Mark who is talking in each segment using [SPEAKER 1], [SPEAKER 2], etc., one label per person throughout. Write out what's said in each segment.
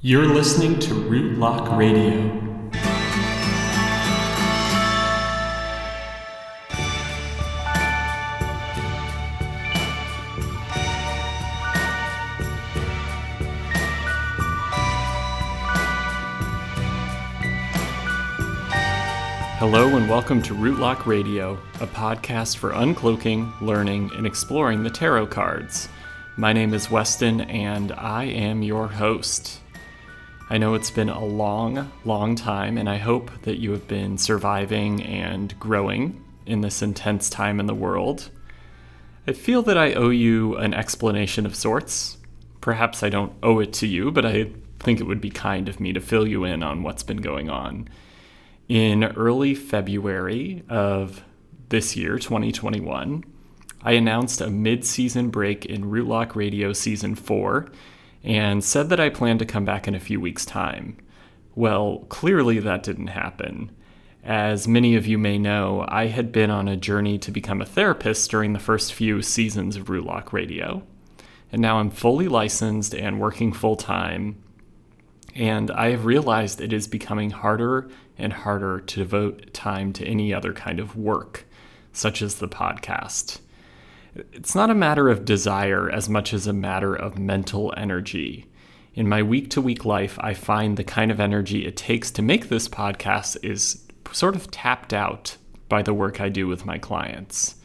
[SPEAKER 1] You're listening to Rootlock Radio. Hello and welcome to Rootlock Radio, a podcast for uncloaking, learning, and exploring the tarot cards. My name is Weston and I am your host. I know it's been a long, long time, and I hope that you have been surviving and growing in this intense time in the world. I feel that I owe you an explanation of sorts. Perhaps I don't owe it to you, but I think it would be kind of me to fill you in on what's been going on. In early February of this year, 2021, I announced a mid season break in Rootlock Radio Season 4 and said that I planned to come back in a few weeks' time. Well, clearly that didn't happen. As many of you may know, I had been on a journey to become a therapist during the first few seasons of Rootlock Radio. And now I'm fully licensed and working full time. And I have realized it is becoming harder and harder to devote time to any other kind of work, such as the podcast. It's not a matter of desire as much as a matter of mental energy. In my week to week life, I find the kind of energy it takes to make this podcast is sort of tapped out by the work I do with my clients.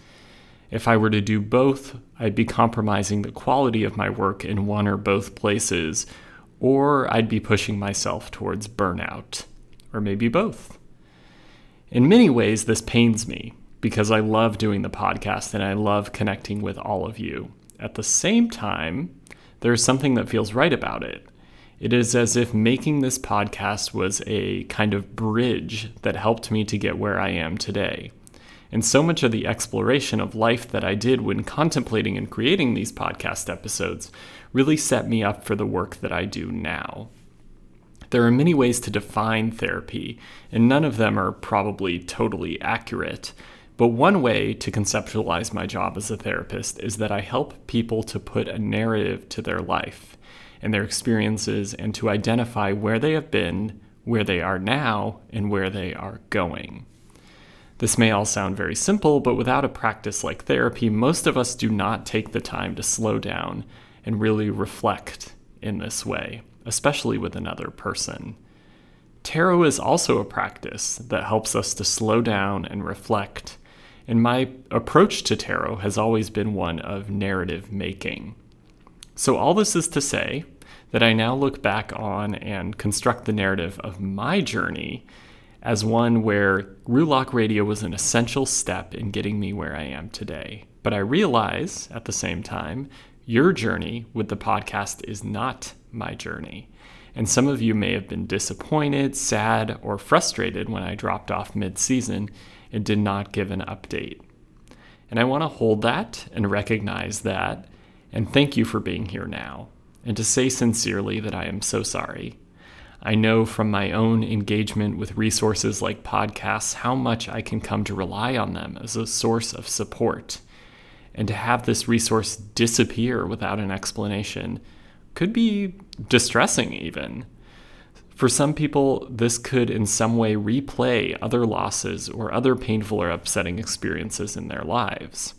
[SPEAKER 1] If I were to do both, I'd be compromising the quality of my work in one or both places, or I'd be pushing myself towards burnout, or maybe both. In many ways, this pains me because I love doing the podcast and I love connecting with all of you. At the same time, there's something that feels right about it. It is as if making this podcast was a kind of bridge that helped me to get where I am today. And so much of the exploration of life that I did when contemplating and creating these podcast episodes really set me up for the work that I do now. There are many ways to define therapy, and none of them are probably totally accurate. But one way to conceptualize my job as a therapist is that I help people to put a narrative to their life and their experiences and to identify where they have been, where they are now, and where they are going. This may all sound very simple, but without a practice like therapy, most of us do not take the time to slow down and really reflect in this way, especially with another person. Tarot is also a practice that helps us to slow down and reflect and my approach to tarot has always been one of narrative making. So, all this is to say that I now look back on and construct the narrative of my journey as one where Rootlock Radio was an essential step in getting me where I am today. But I realize at the same time, your journey with the podcast is not my journey. And some of you may have been disappointed, sad, or frustrated when I dropped off mid season and did not give an update. And I want to hold that and recognize that and thank you for being here now and to say sincerely that I am so sorry. I know from my own engagement with resources like podcasts how much I can come to rely on them as a source of support. And to have this resource disappear without an explanation could be distressing, even. For some people, this could in some way replay other losses or other painful or upsetting experiences in their lives.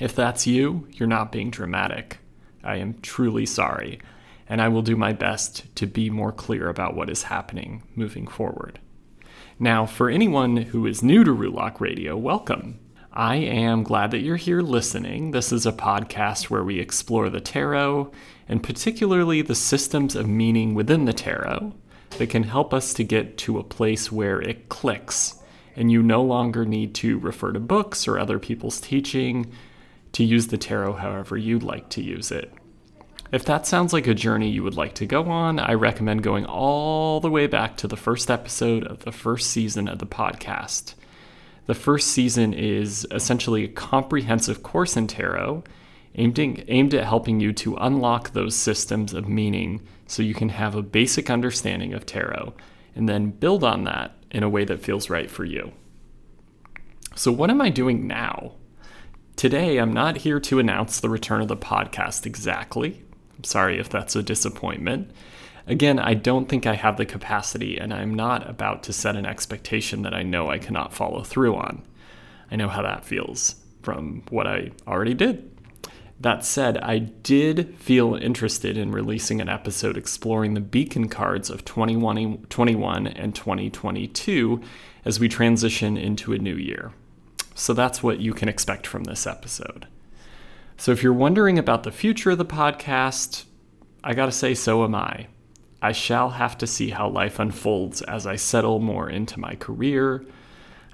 [SPEAKER 1] If that's you, you're not being dramatic. I am truly sorry, and I will do my best to be more clear about what is happening moving forward. Now, for anyone who is new to Rootlock Radio, welcome. I am glad that you're here listening. This is a podcast where we explore the tarot, and particularly the systems of meaning within the tarot, that can help us to get to a place where it clicks and you no longer need to refer to books or other people's teaching to use the tarot however you'd like to use it. If that sounds like a journey you would like to go on, I recommend going all the way back to the first episode of the first season of the podcast. The first season is essentially a comprehensive course in tarot aimed, aimed at helping you to unlock those systems of meaning so you can have a basic understanding of tarot and then build on that in a way that feels right for you. So, what am I doing now? Today, I'm not here to announce the return of the podcast exactly. I'm sorry if that's a disappointment. Again, I don't think I have the capacity, and I'm not about to set an expectation that I know I cannot follow through on. I know how that feels from what I already did. That said, I did feel interested in releasing an episode exploring the beacon cards of 2021 and 2022 as we transition into a new year. So that's what you can expect from this episode. So if you're wondering about the future of the podcast, I gotta say, so am I. I shall have to see how life unfolds as I settle more into my career.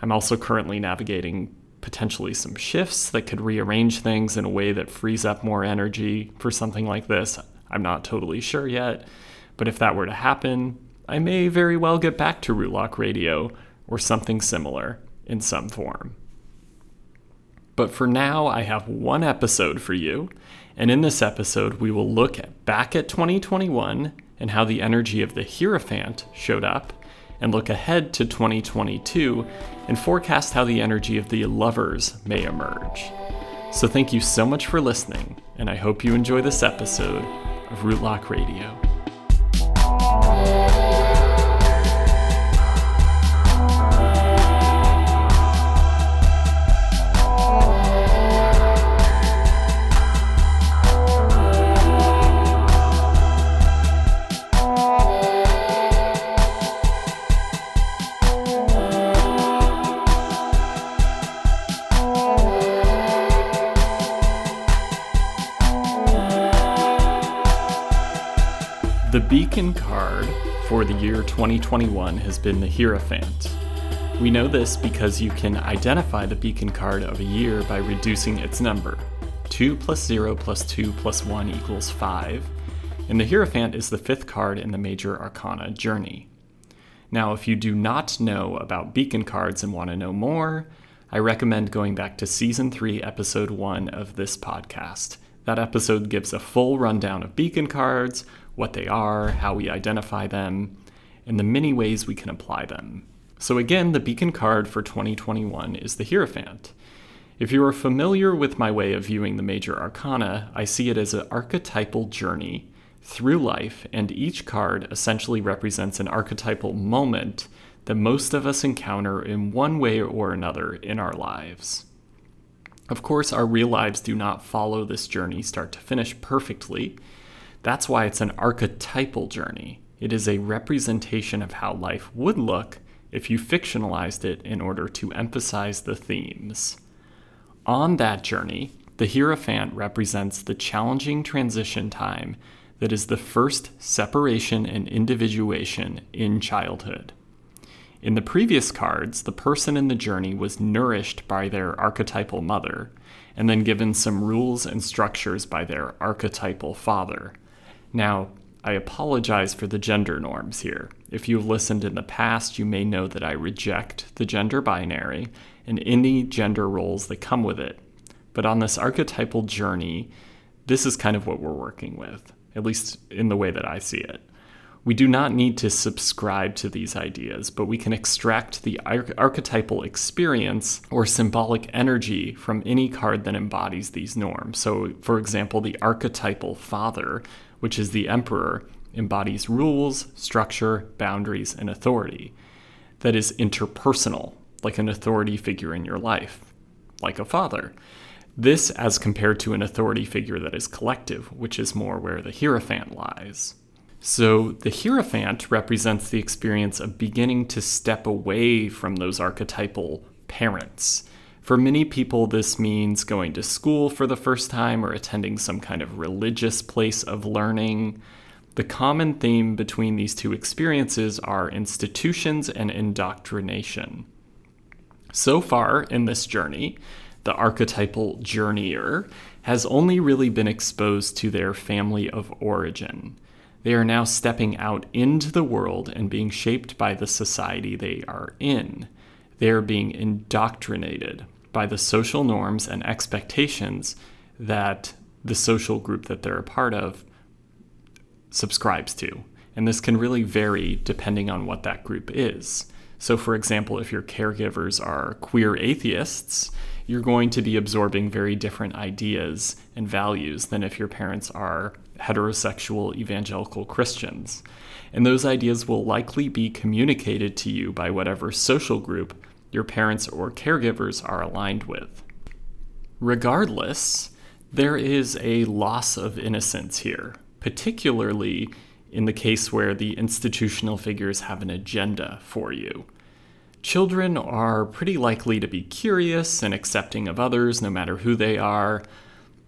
[SPEAKER 1] I'm also currently navigating potentially some shifts that could rearrange things in a way that frees up more energy for something like this. I'm not totally sure yet, but if that were to happen, I may very well get back to Rootlock Radio or something similar in some form. But for now, I have one episode for you, and in this episode, we will look back at 2021 and how the energy of the Hierophant showed up and look ahead to 2022 and forecast how the energy of the lovers may emerge. So, thank you so much for listening, and I hope you enjoy this episode of Rootlock Radio. The beacon card for the year 2021 has been the Hierophant. We know this because you can identify the beacon card of a year by reducing its number. 2 plus 0 plus 2 plus 1 equals 5, and the Hierophant is the fifth card in the Major Arcana journey. Now, if you do not know about beacon cards and want to know more, I recommend going back to Season 3, Episode 1 of this podcast. That episode gives a full rundown of beacon cards, what they are, how we identify them, and the many ways we can apply them. So, again, the beacon card for 2021 is the Hierophant. If you are familiar with my way of viewing the major arcana, I see it as an archetypal journey through life, and each card essentially represents an archetypal moment that most of us encounter in one way or another in our lives. Of course, our real lives do not follow this journey start to finish perfectly, that's why it's an archetypal journey. It is a representation of how life would look if you fictionalized it in order to emphasize the themes. On that journey, the Hierophant represents the challenging transition time that is the first separation and individuation in childhood. In the previous cards, the person in the journey was nourished by their archetypal mother, and then given some rules and structures by their archetypal father. Now, I apologize for the gender norms here. If you've listened in the past, you may know that I reject the gender binary and any gender roles that come with it. But on this archetypal journey, this is kind of what we're working with, at least in the way that I see it. We do not need to subscribe to these ideas, but we can extract the archetypal experience or symbolic energy from any card that embodies these norms. So, for example, the archetypal father which is the emperor, embodies rules, structure, boundaries, and authority that is interpersonal, like an authority figure in your life, like a father. This as compared to an authority figure that is collective, which is more where the Hierophant lies. So the Hierophant represents the experience of beginning to step away from those archetypal parents for many people, this means going to school for the first time or attending some kind of religious place of learning. The common theme between these two experiences are institutions and indoctrination. So far in this journey, the archetypal journeyer has only really been exposed to their family of origin. They are now stepping out into the world and being shaped by the society they are in. They are being indoctrinated by the social norms and expectations that the social group that they're a part of subscribes to. And this can really vary depending on what that group is. So, for example, if your caregivers are queer atheists, you're going to be absorbing very different ideas and values than if your parents are heterosexual evangelical Christians. And those ideas will likely be communicated to you by whatever social group your parents or caregivers are aligned with. Regardless, there is a loss of innocence here, particularly in the case where the institutional figures have an agenda for you. Children are pretty likely to be curious and accepting of others, no matter who they are,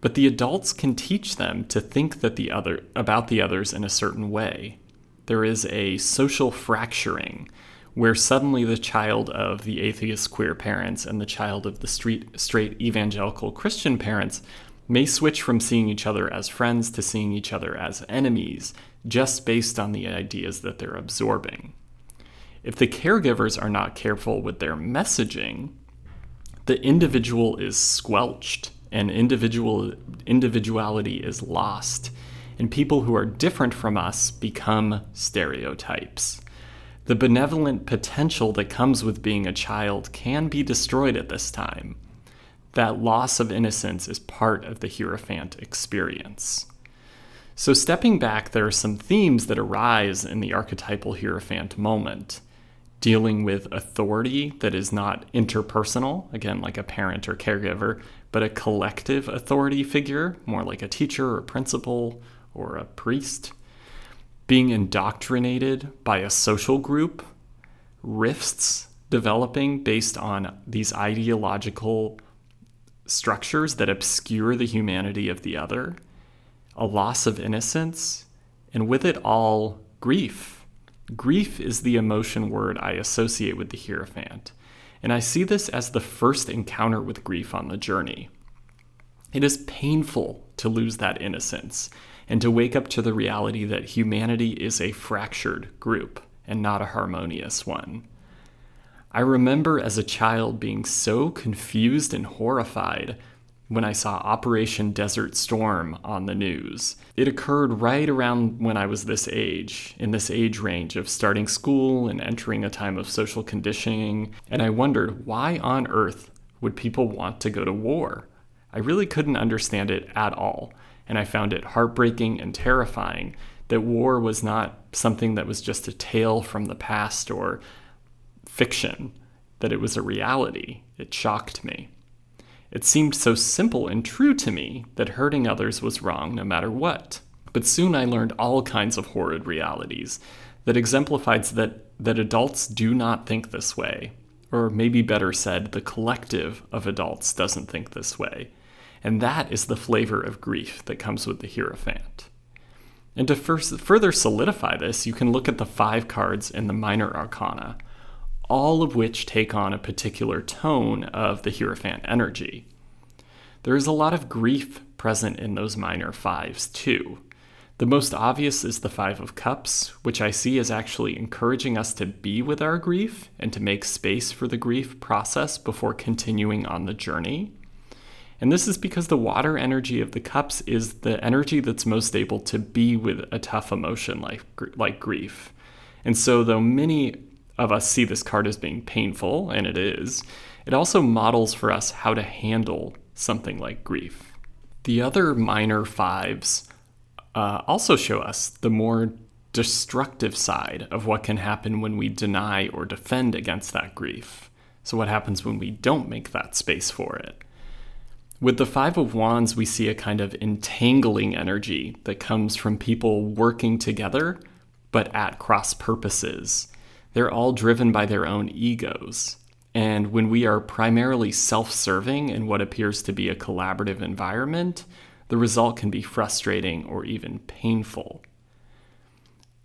[SPEAKER 1] but the adults can teach them to think that the other about the others in a certain way. There is a social fracturing where suddenly the child of the atheist queer parents and the child of the street, straight evangelical Christian parents may switch from seeing each other as friends to seeing each other as enemies just based on the ideas that they're absorbing. If the caregivers are not careful with their messaging, the individual is squelched and individual individuality is lost and people who are different from us become stereotypes. The benevolent potential that comes with being a child can be destroyed at this time. That loss of innocence is part of the Hierophant experience. So, stepping back, there are some themes that arise in the archetypal Hierophant moment dealing with authority that is not interpersonal, again, like a parent or caregiver, but a collective authority figure, more like a teacher or principal or a priest. Being indoctrinated by a social group, rifts developing based on these ideological structures that obscure the humanity of the other, a loss of innocence, and with it all, grief Grief is the emotion word I associate with the Hierophant, and I see this as the first encounter with grief on the journey. It is painful to lose that innocence and to wake up to the reality that humanity is a fractured group and not a harmonious one. I remember as a child being so confused and horrified when I saw Operation Desert Storm on the news. It occurred right around when I was this age, in this age range of starting school and entering a time of social conditioning, and I wondered why on earth would people want to go to war? I really couldn't understand it at all, and I found it heartbreaking and terrifying that war was not something that was just a tale from the past or fiction, that it was a reality. It shocked me. It seemed so simple and true to me that hurting others was wrong no matter what. But soon I learned all kinds of horrid realities that exemplified that, that adults do not think this way. Or maybe better said, the collective of adults doesn't think this way. And that is the flavor of grief that comes with the Hierophant. And to first, further solidify this, you can look at the five cards in the Minor Arcana all of which take on a particular tone of the Hierophant energy. There is a lot of grief present in those minor fives, too. The most obvious is the Five of Cups, which I see as actually encouraging us to be with our grief and to make space for the grief process before continuing on the journey. And this is because the water energy of the cups is the energy that's most able to be with a tough emotion like, like grief. And so, though many of us see this card as being painful, and it is, it also models for us how to handle something like grief. The other minor fives uh, also show us the more destructive side of what can happen when we deny or defend against that grief. So, what happens when we don't make that space for it? With the Five of Wands, we see a kind of entangling energy that comes from people working together, but at cross purposes they're all driven by their own egos. And when we are primarily self serving in what appears to be a collaborative environment, the result can be frustrating or even painful.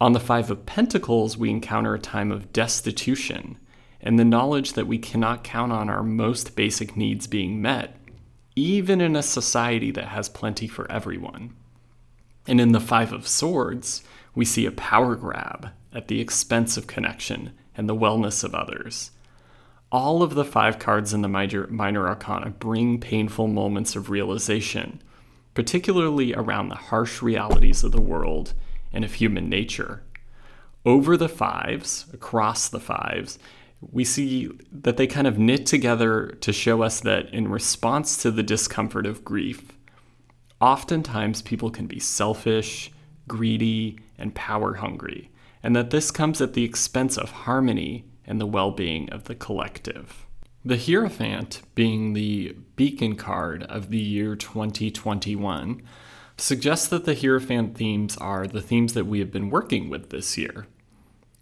[SPEAKER 1] On the Five of Pentacles, we encounter a time of destitution and the knowledge that we cannot count on our most basic needs being met, even in a society that has plenty for everyone. And in the Five of Swords, we see a power grab at the expense of connection and the wellness of others. All of the five cards in the minor, minor arcana bring painful moments of realization, particularly around the harsh realities of the world and of human nature. Over the fives, across the fives, we see that they kind of knit together to show us that in response to the discomfort of grief, oftentimes people can be selfish, greedy, and power hungry, and that this comes at the expense of harmony and the well being of the collective. The Hierophant, being the beacon card of the year 2021, suggests that the Hierophant themes are the themes that we have been working with this year.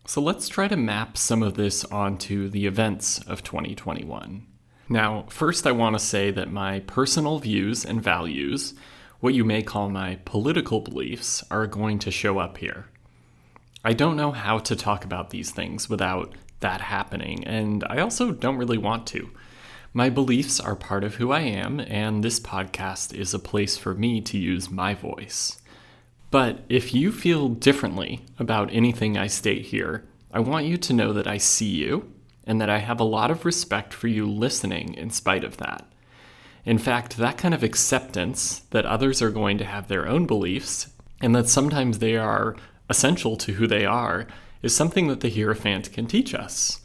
[SPEAKER 1] So let's try to map some of this onto the events of 2021. Now, first, I want to say that my personal views and values, what you may call my political beliefs, are going to show up here. I don't know how to talk about these things without that happening, and I also don't really want to. My beliefs are part of who I am, and this podcast is a place for me to use my voice. But if you feel differently about anything I state here, I want you to know that I see you and that I have a lot of respect for you listening in spite of that. In fact, that kind of acceptance that others are going to have their own beliefs and that sometimes they are essential to who they are is something that the Hierophant can teach us.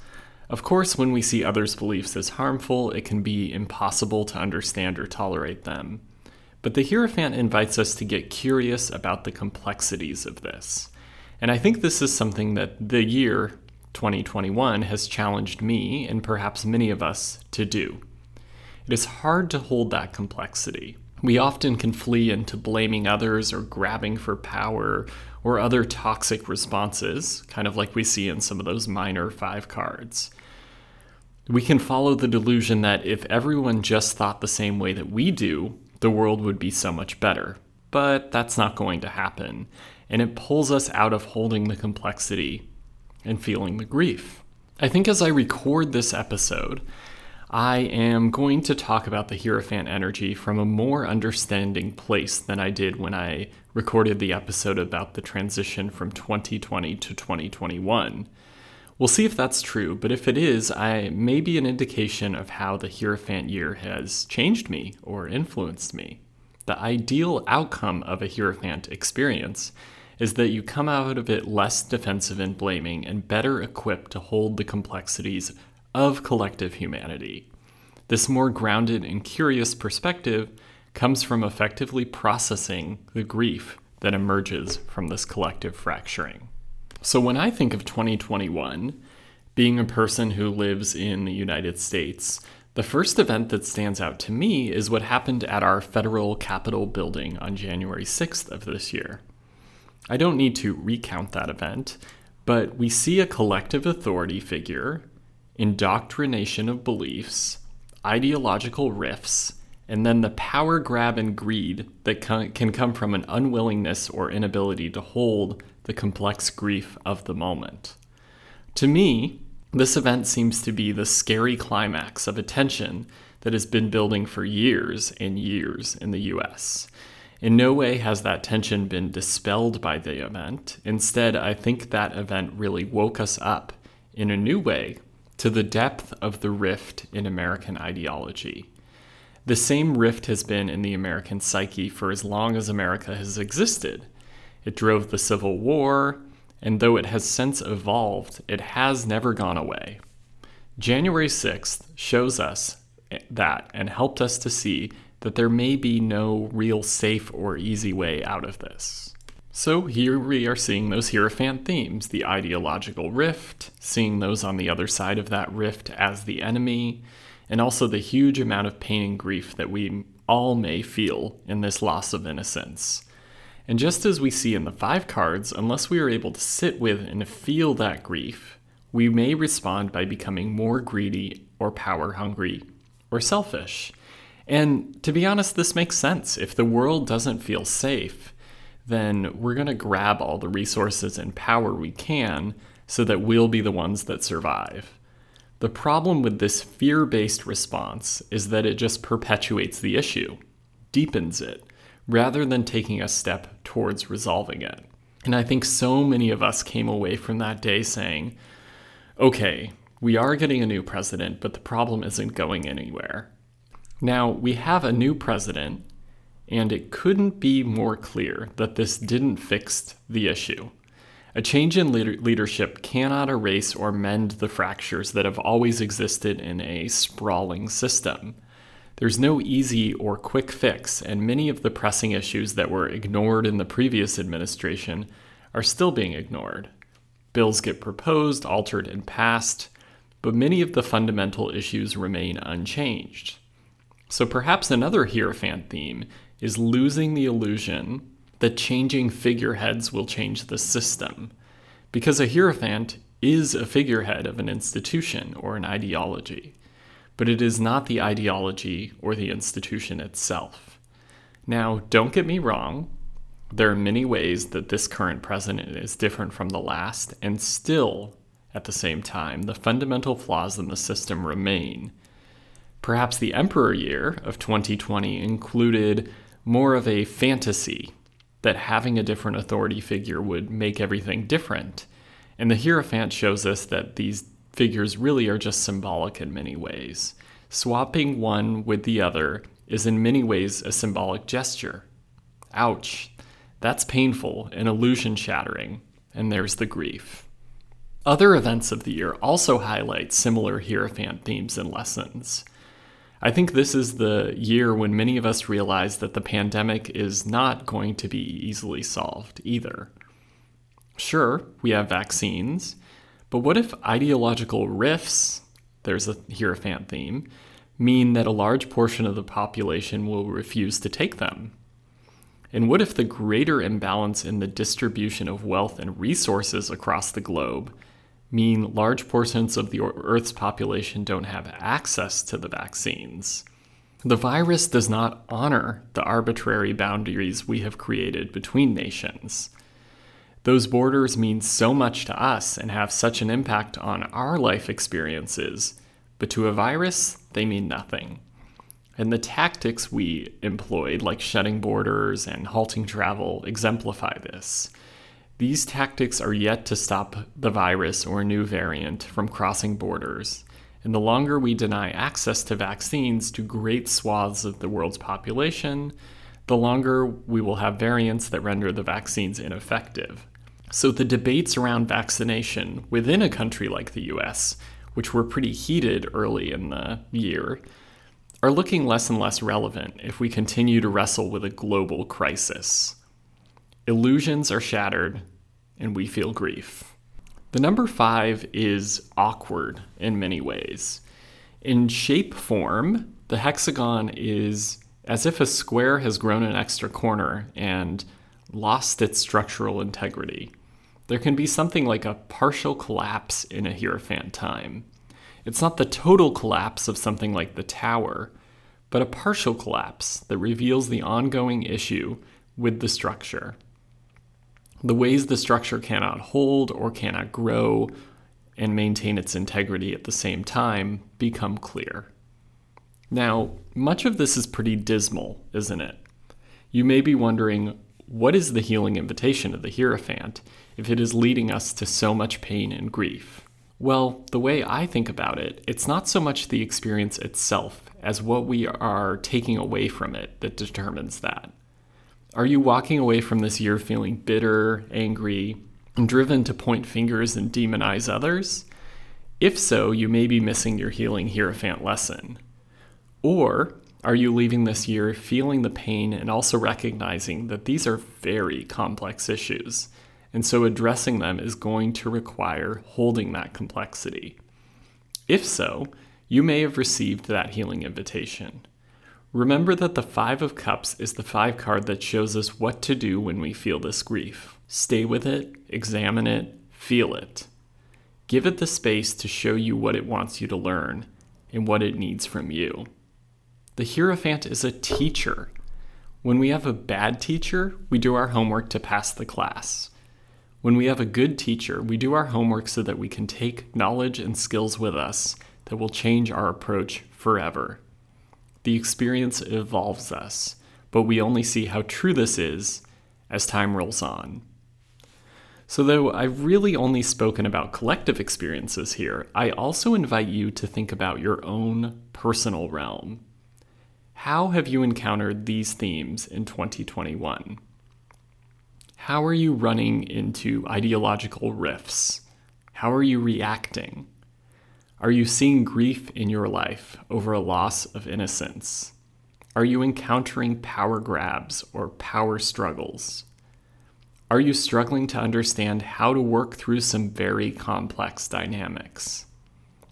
[SPEAKER 1] Of course, when we see others' beliefs as harmful, it can be impossible to understand or tolerate them. But the Hierophant invites us to get curious about the complexities of this. And I think this is something that the year 2021 has challenged me, and perhaps many of us, to do. It is hard to hold that complexity. We often can flee into blaming others or grabbing for power or other toxic responses, kind of like we see in some of those minor five cards. We can follow the delusion that if everyone just thought the same way that we do, the world would be so much better. But that's not going to happen, and it pulls us out of holding the complexity and feeling the grief. I think as I record this episode, I am going to talk about the Hierophant energy from a more understanding place than I did when I recorded the episode about the transition from 2020 to 2021. We'll see if that's true, but if it is, I may be an indication of how the Hierophant year has changed me or influenced me. The ideal outcome of a Hierophant experience is that you come out of it less defensive and blaming and better equipped to hold the complexities of collective humanity. This more grounded and curious perspective comes from effectively processing the grief that emerges from this collective fracturing. So, when I think of 2021, being a person who lives in the United States, the first event that stands out to me is what happened at our federal Capitol building on January 6th of this year. I don't need to recount that event, but we see a collective authority figure indoctrination of beliefs, ideological rifts, and then the power grab and greed that can come from an unwillingness or inability to hold the complex grief of the moment. To me, this event seems to be the scary climax of a tension that has been building for years and years in the US. In no way has that tension been dispelled by the event. Instead, I think that event really woke us up in a new way to the depth of the rift in American ideology. The same rift has been in the American psyche for as long as America has existed. It drove the Civil War, and though it has since evolved, it has never gone away. January 6th shows us that and helped us to see that there may be no real safe or easy way out of this. So here we are seeing those Hierophant themes the ideological rift, seeing those on the other side of that rift as the enemy, and also the huge amount of pain and grief that we all may feel in this loss of innocence. And just as we see in the five cards, unless we are able to sit with and feel that grief, we may respond by becoming more greedy or power hungry or selfish. And to be honest, this makes sense. If the world doesn't feel safe, then we're going to grab all the resources and power we can so that we'll be the ones that survive. The problem with this fear based response is that it just perpetuates the issue, deepens it, rather than taking a step towards resolving it. And I think so many of us came away from that day saying, okay, we are getting a new president, but the problem isn't going anywhere. Now, we have a new president and it couldn't be more clear that this didn't fix the issue. A change in leadership cannot erase or mend the fractures that have always existed in a sprawling system. There's no easy or quick fix, and many of the pressing issues that were ignored in the previous administration are still being ignored. Bills get proposed, altered, and passed, but many of the fundamental issues remain unchanged. So perhaps another Hierophant theme is losing the illusion that changing figureheads will change the system. Because a Hierophant is a figurehead of an institution or an ideology, but it is not the ideology or the institution itself. Now, don't get me wrong, there are many ways that this current president is different from the last, and still, at the same time, the fundamental flaws in the system remain. Perhaps the Emperor year of 2020 included more of a fantasy that having a different authority figure would make everything different. And the Hierophant shows us that these figures really are just symbolic in many ways. Swapping one with the other is in many ways a symbolic gesture. Ouch. That's painful and illusion shattering, and there's the grief. Other events of the year also highlight similar Hierophant themes and lessons. I think this is the year when many of us realize that the pandemic is not going to be easily solved either. Sure, we have vaccines, but what if ideological rifts, there's a Hierophant theme, mean that a large portion of the population will refuse to take them? And what if the greater imbalance in the distribution of wealth and resources across the globe mean large portions of the Earth's population don't have access to the vaccines. The virus does not honor the arbitrary boundaries we have created between nations. Those borders mean so much to us and have such an impact on our life experiences, but to a virus, they mean nothing. And the tactics we employed, like shutting borders and halting travel, exemplify this. These tactics are yet to stop the virus or a new variant from crossing borders, and the longer we deny access to vaccines to great swaths of the world's population, the longer we will have variants that render the vaccines ineffective. So, the debates around vaccination within a country like the US, which were pretty heated early in the year, are looking less and less relevant if we continue to wrestle with a global crisis. Illusions are shattered, and we feel grief. The number five is awkward in many ways. In shape form, the hexagon is as if a square has grown an extra corner and lost its structural integrity. There can be something like a partial collapse in a Hierophant time. It's not the total collapse of something like the tower, but a partial collapse that reveals the ongoing issue with the structure. The ways the structure cannot hold or cannot grow and maintain its integrity at the same time become clear. Now, much of this is pretty dismal, isn't it? You may be wondering what is the healing invitation of the Hierophant if it is leading us to so much pain and grief? Well, the way I think about it, it's not so much the experience itself as what we are taking away from it that determines that. Are you walking away from this year feeling bitter, angry, and driven to point fingers and demonize others? If so, you may be missing your healing Hierophant lesson. Or are you leaving this year feeling the pain and also recognizing that these are very complex issues? And so addressing them is going to require holding that complexity. If so, you may have received that healing invitation. Remember that the Five of Cups is the five card that shows us what to do when we feel this grief. Stay with it, examine it, feel it. Give it the space to show you what it wants you to learn and what it needs from you. The Hierophant is a teacher. When we have a bad teacher, we do our homework to pass the class. When we have a good teacher, we do our homework so that we can take knowledge and skills with us that will change our approach forever. The experience evolves us, but we only see how true this is as time rolls on. So, though I've really only spoken about collective experiences here, I also invite you to think about your own personal realm. How have you encountered these themes in 2021? How are you running into ideological rifts? How are you reacting? Are you seeing grief in your life over a loss of innocence? Are you encountering power grabs or power struggles? Are you struggling to understand how to work through some very complex dynamics?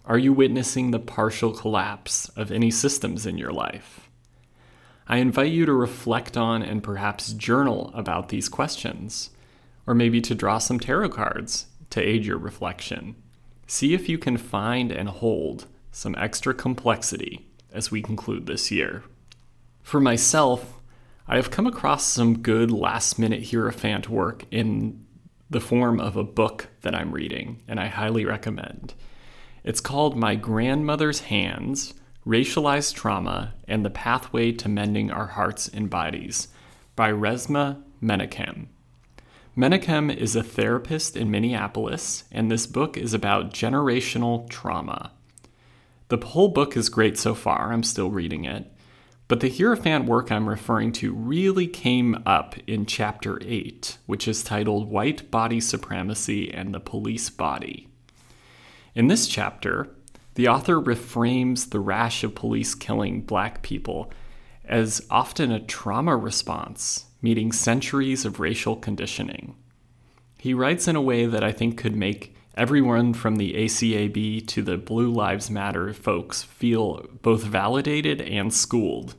[SPEAKER 1] Are you witnessing the partial collapse of any systems in your life? I invite you to reflect on and perhaps journal about these questions, or maybe to draw some tarot cards to aid your reflection. See if you can find and hold some extra complexity as we conclude this year. For myself, I have come across some good last minute Hierophant work in the form of a book that I'm reading, and I highly recommend. It's called My Grandmother's Hands Racialized Trauma and the Pathway to Mending Our Hearts and Bodies by Resmaa Menakem. Menakem is a therapist in Minneapolis, and this book is about generational trauma. The whole book is great so far, I'm still reading it, but the Hierophant work I'm referring to really came up in Chapter 8, which is titled White Body Supremacy and the Police Body. In this chapter, the author reframes the rash of police killing black people as often a trauma response meeting centuries of racial conditioning. He writes in a way that I think could make everyone from the ACAB to the Blue Lives Matter folks feel both validated and schooled.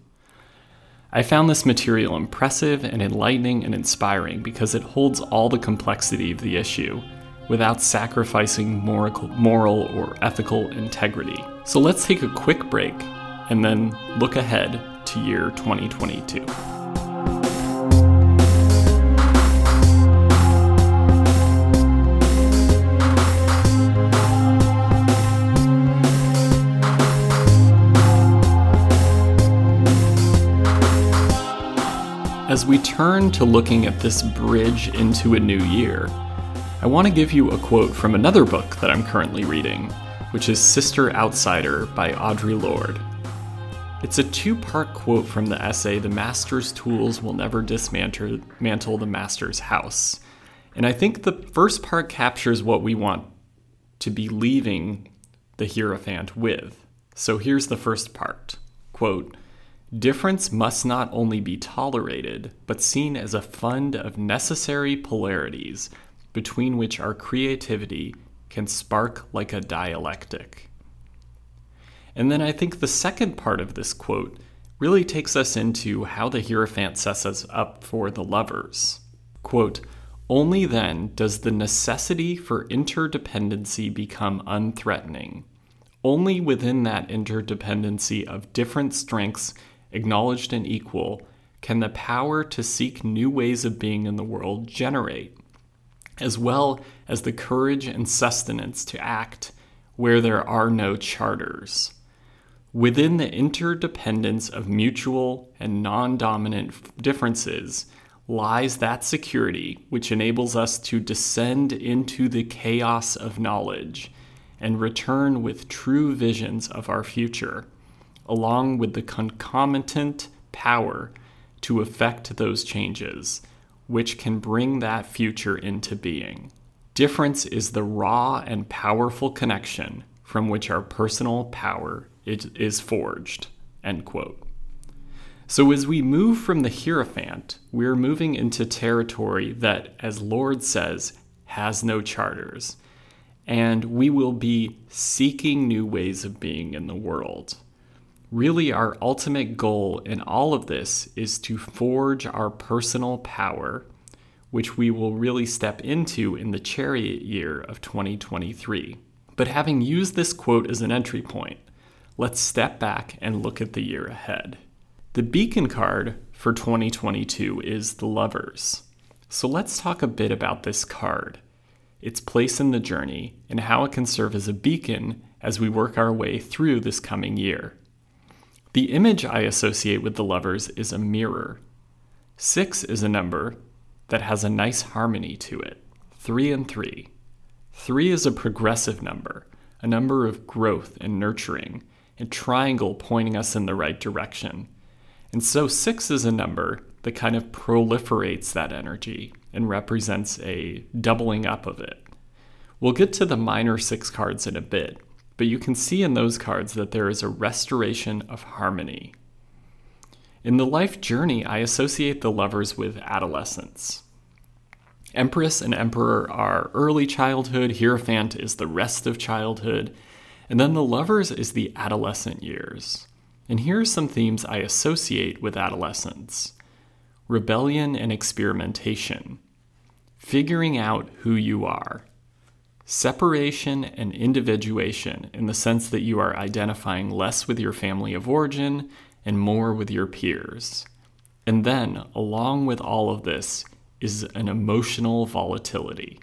[SPEAKER 1] I found this material impressive and enlightening and inspiring because it holds all the complexity of the issue without sacrificing moral or ethical integrity. So let's take a quick break and then look ahead to year 2022. As we turn to looking at this bridge into a new year, I want to give you a quote from another book that I'm currently reading, which is Sister Outsider by Audre Lorde. It's a two part quote from the essay The Master's Tools Will Never Dismantle the Master's House. And I think the first part captures what we want to be leaving the Hierophant with. So here's the first part quote, Difference must not only be tolerated, but seen as a fund of necessary polarities between which our creativity can spark like a dialectic. And then I think the second part of this quote really takes us into how the Hierophant sets us up for the lovers. Quote, only then does the necessity for interdependency become unthreatening. Only within that interdependency of different strengths acknowledged and equal, can the power to seek new ways of being in the world generate, as well as the courage and sustenance to act where there are no charters. Within the interdependence of mutual and non dominant differences lies that security which enables us to descend into the chaos of knowledge and return with true visions of our future along with the concomitant power to effect those changes, which can bring that future into being. Difference is the raw and powerful connection from which our personal power is forged. End quote. So, as we move from the Hierophant, we're moving into territory that, as Lorde says, has no charters. And we will be seeking new ways of being in the world. Really, our ultimate goal in all of this is to forge our personal power, which we will really step into in the chariot year of 2023. But having used this quote as an entry point, let's step back and look at the year ahead. The beacon card for 2022 is the Lovers. So let's talk a bit about this card, its place in the journey, and how it can serve as a beacon as we work our way through this coming year. The image I associate with the lovers is a mirror. Six is a number that has a nice harmony to it three and three. Three is a progressive number, a number of growth and nurturing, a triangle pointing us in the right direction. And so six is a number that kind of proliferates that energy and represents a doubling up of it. We'll get to the minor six cards in a bit, but you can see in those cards that there is a restoration of harmony. In the life journey, I associate the lovers with adolescence. Empress and Emperor are early childhood, Hierophant is the rest of childhood, and then the lovers is the adolescent years. And here are some themes I associate with adolescence rebellion and experimentation, figuring out who you are, separation and individuation in the sense that you are identifying less with your family of origin and more with your peers. And then, along with all of this, is an emotional volatility.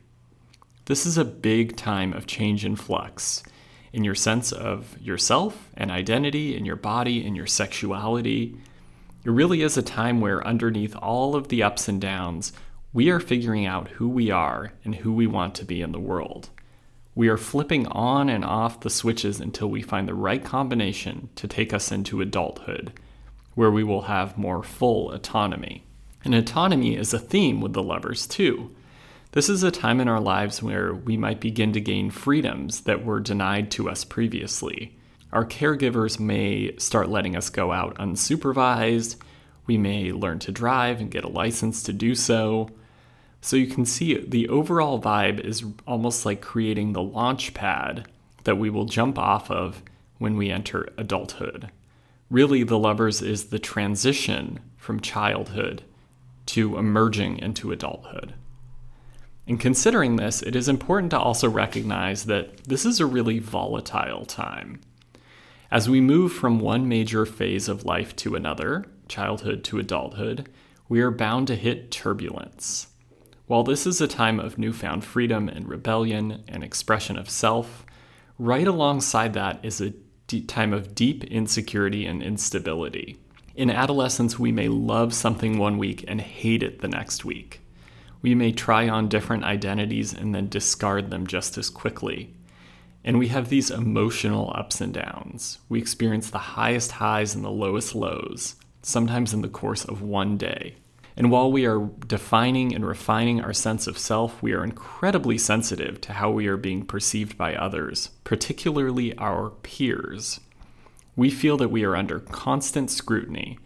[SPEAKER 1] This is a big time of change and flux in your sense of yourself and identity, in your body, in your sexuality. It really is a time where, underneath all of the ups and downs, we are figuring out who we are and who we want to be in the world. We are flipping on and off the switches until we find the right combination to take us into adulthood, where we will have more full autonomy. And autonomy is a theme with the lovers, too. This is a time in our lives where we might begin to gain freedoms that were denied to us previously. Our caregivers may start letting us go out unsupervised. We may learn to drive and get a license to do so. So you can see the overall vibe is almost like creating the launch pad that we will jump off of when we enter adulthood. Really, the lovers is the transition from childhood to emerging into adulthood. In considering this, it is important to also recognize that this is a really volatile time. As we move from one major phase of life to another, childhood to adulthood, we are bound to hit turbulence. While this is a time of newfound freedom and rebellion and expression of self, right alongside that is a time of deep insecurity and instability. In adolescence, we may love something one week and hate it the next week. We may try on different identities and then discard them just as quickly. And we have these emotional ups and downs. We experience the highest highs and the lowest lows, sometimes in the course of one day. And while we are defining and refining our sense of self, we are incredibly sensitive to how we are being perceived by others, particularly our peers. We feel that we are under constant scrutiny,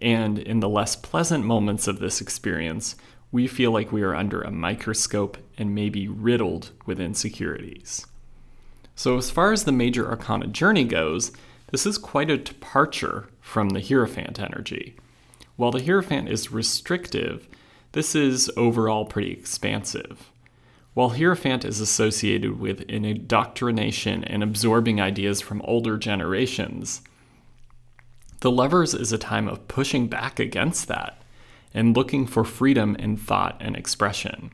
[SPEAKER 1] and in the less pleasant moments of this experience, we feel like we are under a microscope and may be riddled with insecurities. So, as far as the major arcana journey goes, this is quite a departure from the Hierophant energy. While the Hierophant is restrictive, this is overall pretty expansive. While Hierophant is associated with indoctrination and absorbing ideas from older generations, the Lovers is a time of pushing back against that and looking for freedom in thought and expression.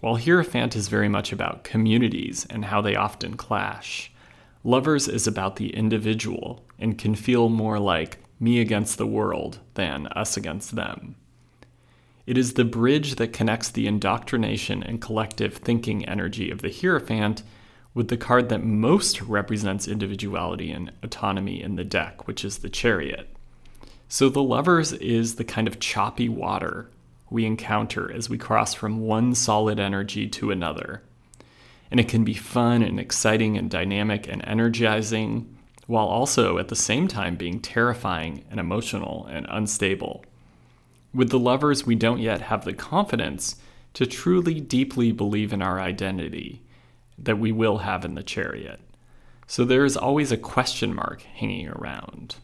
[SPEAKER 1] While Hierophant is very much about communities and how they often clash, Lovers is about the individual and can feel more like me against the world than us against them. It is the bridge that connects the indoctrination and collective thinking energy of the Hierophant with the card that most represents individuality and autonomy in the deck, which is the Chariot. So the Lovers is the kind of choppy water we encounter as we cross from one solid energy to another. And it can be fun and exciting and dynamic and energizing while also at the same time being terrifying and emotional and unstable. With the lovers, we don't yet have the confidence to truly deeply believe in our identity that we will have in the chariot. So there is always a question mark hanging around.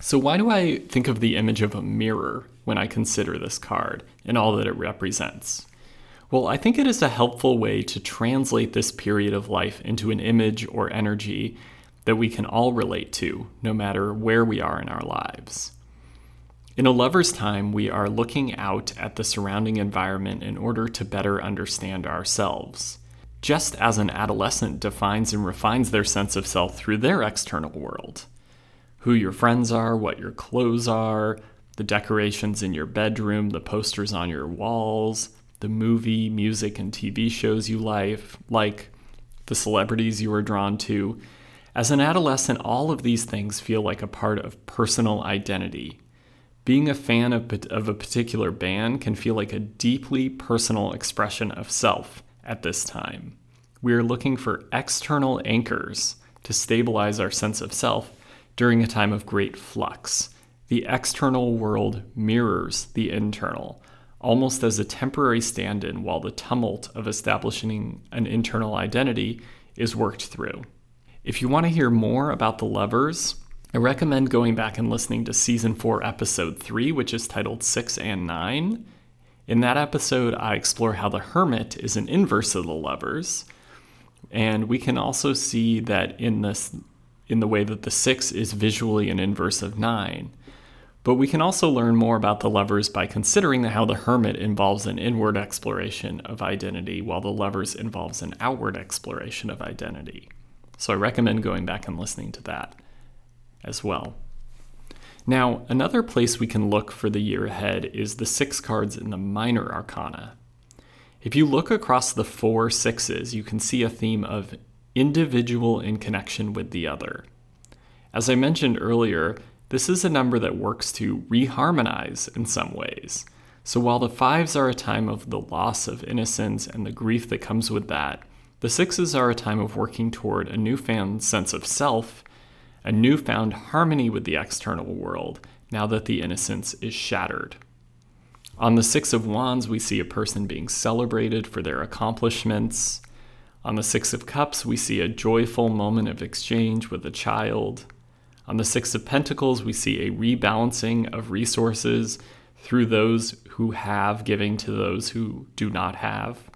[SPEAKER 1] So, why do I think of the image of a mirror when I consider this card and all that it represents? Well, I think it is a helpful way to translate this period of life into an image or energy that we can all relate to, no matter where we are in our lives. In a lover's time, we are looking out at the surrounding environment in order to better understand ourselves. Just as an adolescent defines and refines their sense of self through their external world who your friends are, what your clothes are, the decorations in your bedroom, the posters on your walls, the movie, music, and TV shows you like, like the celebrities you are drawn to. As an adolescent, all of these things feel like a part of personal identity. Being a fan of, of a particular band can feel like a deeply personal expression of self at this time. we are looking for external anchors to stabilize our sense of self during a time of great flux. The external world mirrors the internal, almost as a temporary stand in while the tumult of establishing an internal identity is worked through. If you want to hear more about the lovers, I recommend going back and listening to season 4, episode 3, which is titled 6 and 9. In that episode, I explore how the hermit is an inverse of the lovers, and we can also see that in this in the way that the 6 is visually an inverse of 9. But we can also learn more about the lovers by considering how the hermit involves an inward exploration of identity, while the lovers involves an outward exploration of identity. So I recommend going back and listening to that as well. Now, another place we can look for the year ahead is the six cards in the minor arcana. If you look across the four sixes, you can see a theme of individual in connection with the other. As I mentioned earlier, this is a number that works to reharmonize in some ways. So while the fives are a time of the loss of innocence and the grief that comes with that, the sixes are a time of working toward a newfound sense of self, a newfound harmony with the external world now that the innocence is shattered. On the Six of Wands, we see a person being celebrated for their accomplishments. On the Six of Cups, we see a joyful moment of exchange with a child. On the Six of Pentacles, we see a rebalancing of resources through those who have giving to those who do not have.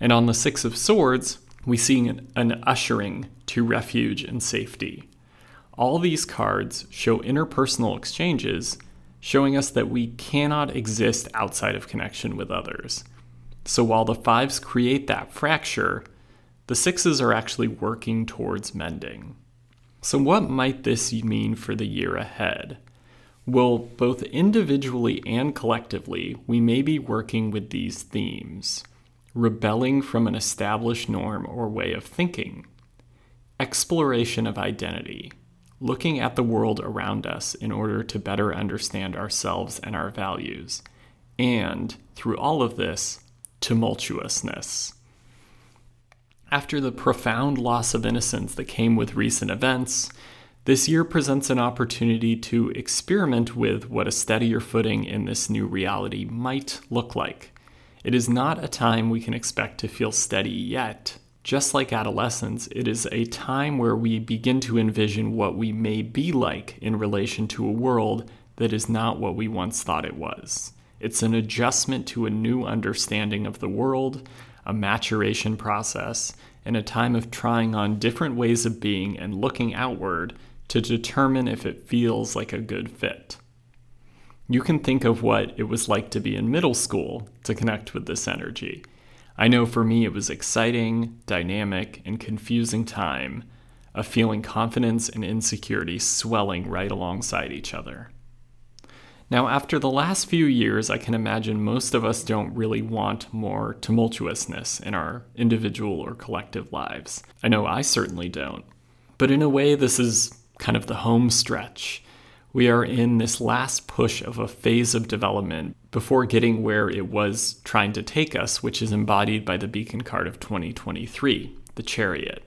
[SPEAKER 1] And on the Six of Swords, we see an, an ushering to refuge and safety. All these cards show interpersonal exchanges, showing us that we cannot exist outside of connection with others. So while the fives create that fracture, the sixes are actually working towards mending. So, what might this mean for the year ahead? Well, both individually and collectively, we may be working with these themes rebelling from an established norm or way of thinking, exploration of identity, looking at the world around us in order to better understand ourselves and our values, and through all of this, tumultuousness. After the profound loss of innocence that came with recent events, this year presents an opportunity to experiment with what a steadier footing in this new reality might look like. It is not a time we can expect to feel steady yet. Just like adolescence, it is a time where we begin to envision what we may be like in relation to a world that is not what we once thought it was. It's an adjustment to a new understanding of the world, a maturation process, and a time of trying on different ways of being and looking outward to determine if it feels like a good fit. You can think of what it was like to be in middle school to connect with this energy. I know for me it was exciting, dynamic, and confusing time of feeling confidence and insecurity swelling right alongside each other. Now, after the last few years, I can imagine most of us don't really want more tumultuousness in our individual or collective lives. I know I certainly don't. But in a way, this is kind of the home stretch. We are in this last push of a phase of development before getting where it was trying to take us, which is embodied by the beacon card of 2023, the chariot.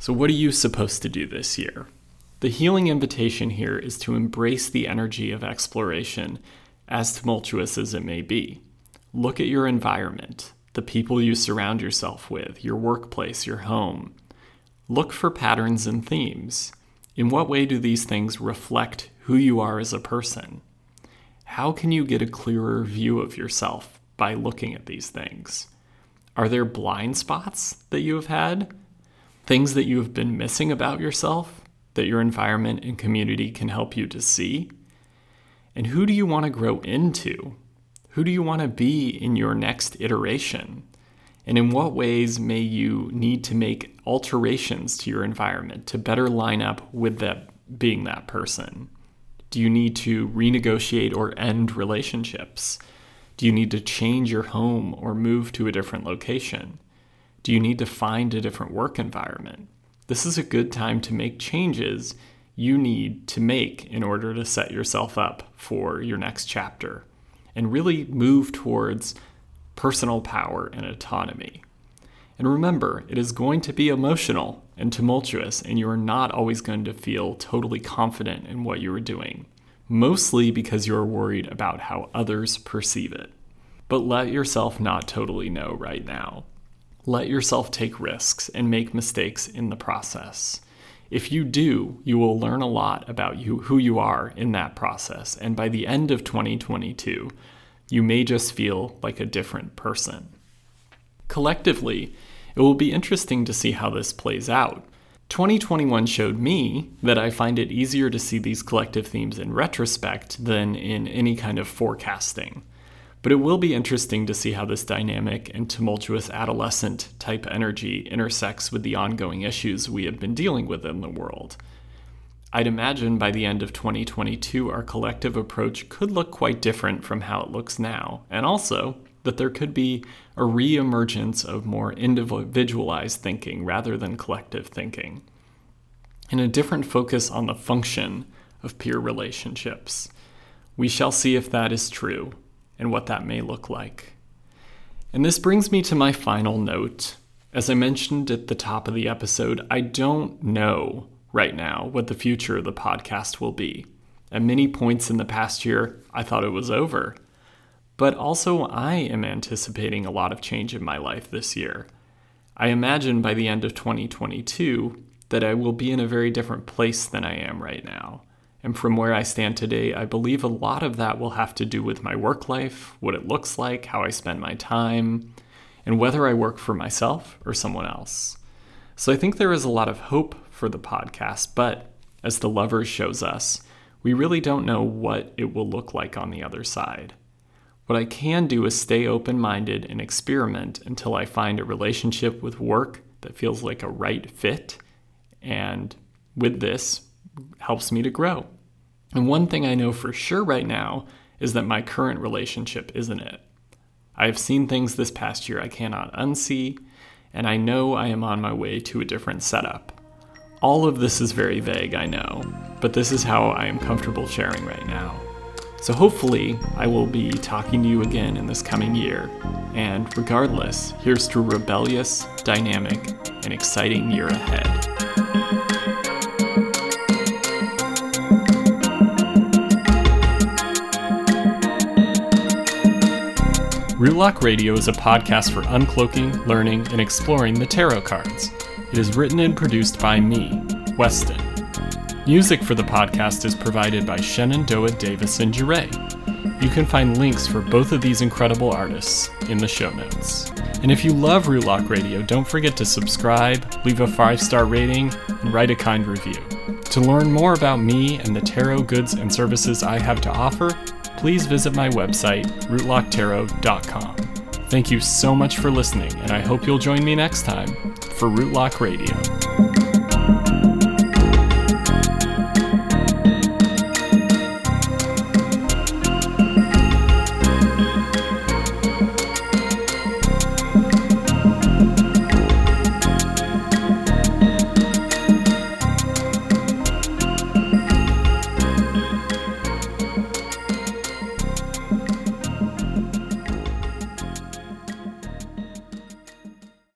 [SPEAKER 1] So, what are you supposed to do this year? The healing invitation here is to embrace the energy of exploration, as tumultuous as it may be. Look at your environment, the people you surround yourself with, your workplace, your home. Look for patterns and themes. In what way do these things reflect who you are as a person? How can you get a clearer view of yourself by looking at these things? Are there blind spots that you have had? Things that you have been missing about yourself? That your environment and community can help you to see? And who do you want to grow into? Who do you want to be in your next iteration? And in what ways may you need to make alterations to your environment to better line up with that being that person? Do you need to renegotiate or end relationships? Do you need to change your home or move to a different location? Do you need to find a different work environment? This is a good time to make changes you need to make in order to set yourself up for your next chapter and really move towards personal power and autonomy. And remember, it is going to be emotional and tumultuous, and you are not always going to feel totally confident in what you are doing, mostly because you are worried about how others perceive it. But let yourself not totally know right now. Let yourself take risks and make mistakes in the process. If you do, you will learn a lot about you, who you are in that process. And by the end of 2022, you may just feel like a different person. Collectively, it will be interesting to see how this plays out. 2021 showed me that I find it easier to see these collective themes in retrospect than in any kind of forecasting. But it will be interesting to see how this dynamic and tumultuous adolescent type energy intersects with the ongoing issues we have been dealing with in the world. I'd imagine by the end of 2022, our collective approach could look quite different from how it looks now, and also that there could be a re emergence of more individualized thinking rather than collective thinking, and a different focus on the function of peer relationships. We shall see if that is true and what that may look like. And this brings me to my final note. As I mentioned at the top of the episode, I don't know right now what the future of the podcast will be. At many points in the past year, I thought it was over. But also, I am anticipating a lot of change in my life this year. I imagine by the end of 2022 that I will be in a very different place than I am right now. And from where I stand today, I believe a lot of that will have to do with my work life, what it looks like, how I spend my time, and whether I work for myself or someone else. So I think there is a lot of hope for the podcast, but as the lovers shows us, we really don't know what it will look like on the other side. What I can do is stay open minded and experiment until I find a relationship with work that feels like a right fit. And with this, helps me to grow. And one thing I know for sure right now is that my current relationship isn't it. I have seen things this past year I cannot unsee, and I know I am on my way to a different setup. All of this is very vague, I know, but this is how I am comfortable sharing right now. So hopefully, I will be talking to you again in this coming year. And regardless, here's to a rebellious, dynamic, and exciting year ahead. Rootlock Radio is a podcast for uncloaking, learning, and exploring the tarot cards. It is written and produced by me, Weston. Music for the podcast is provided by Shenandoah Davis and Jure. You can find links for both of these incredible artists in the show notes. And if you love Rootlock Radio, don't forget to subscribe, leave a five star rating, and write a kind review. To learn more about me and the tarot goods and services I have to offer, please visit my website, rootlocktarot.com. Thank you so much for listening, and I hope you'll join me next time for Rootlock Radio.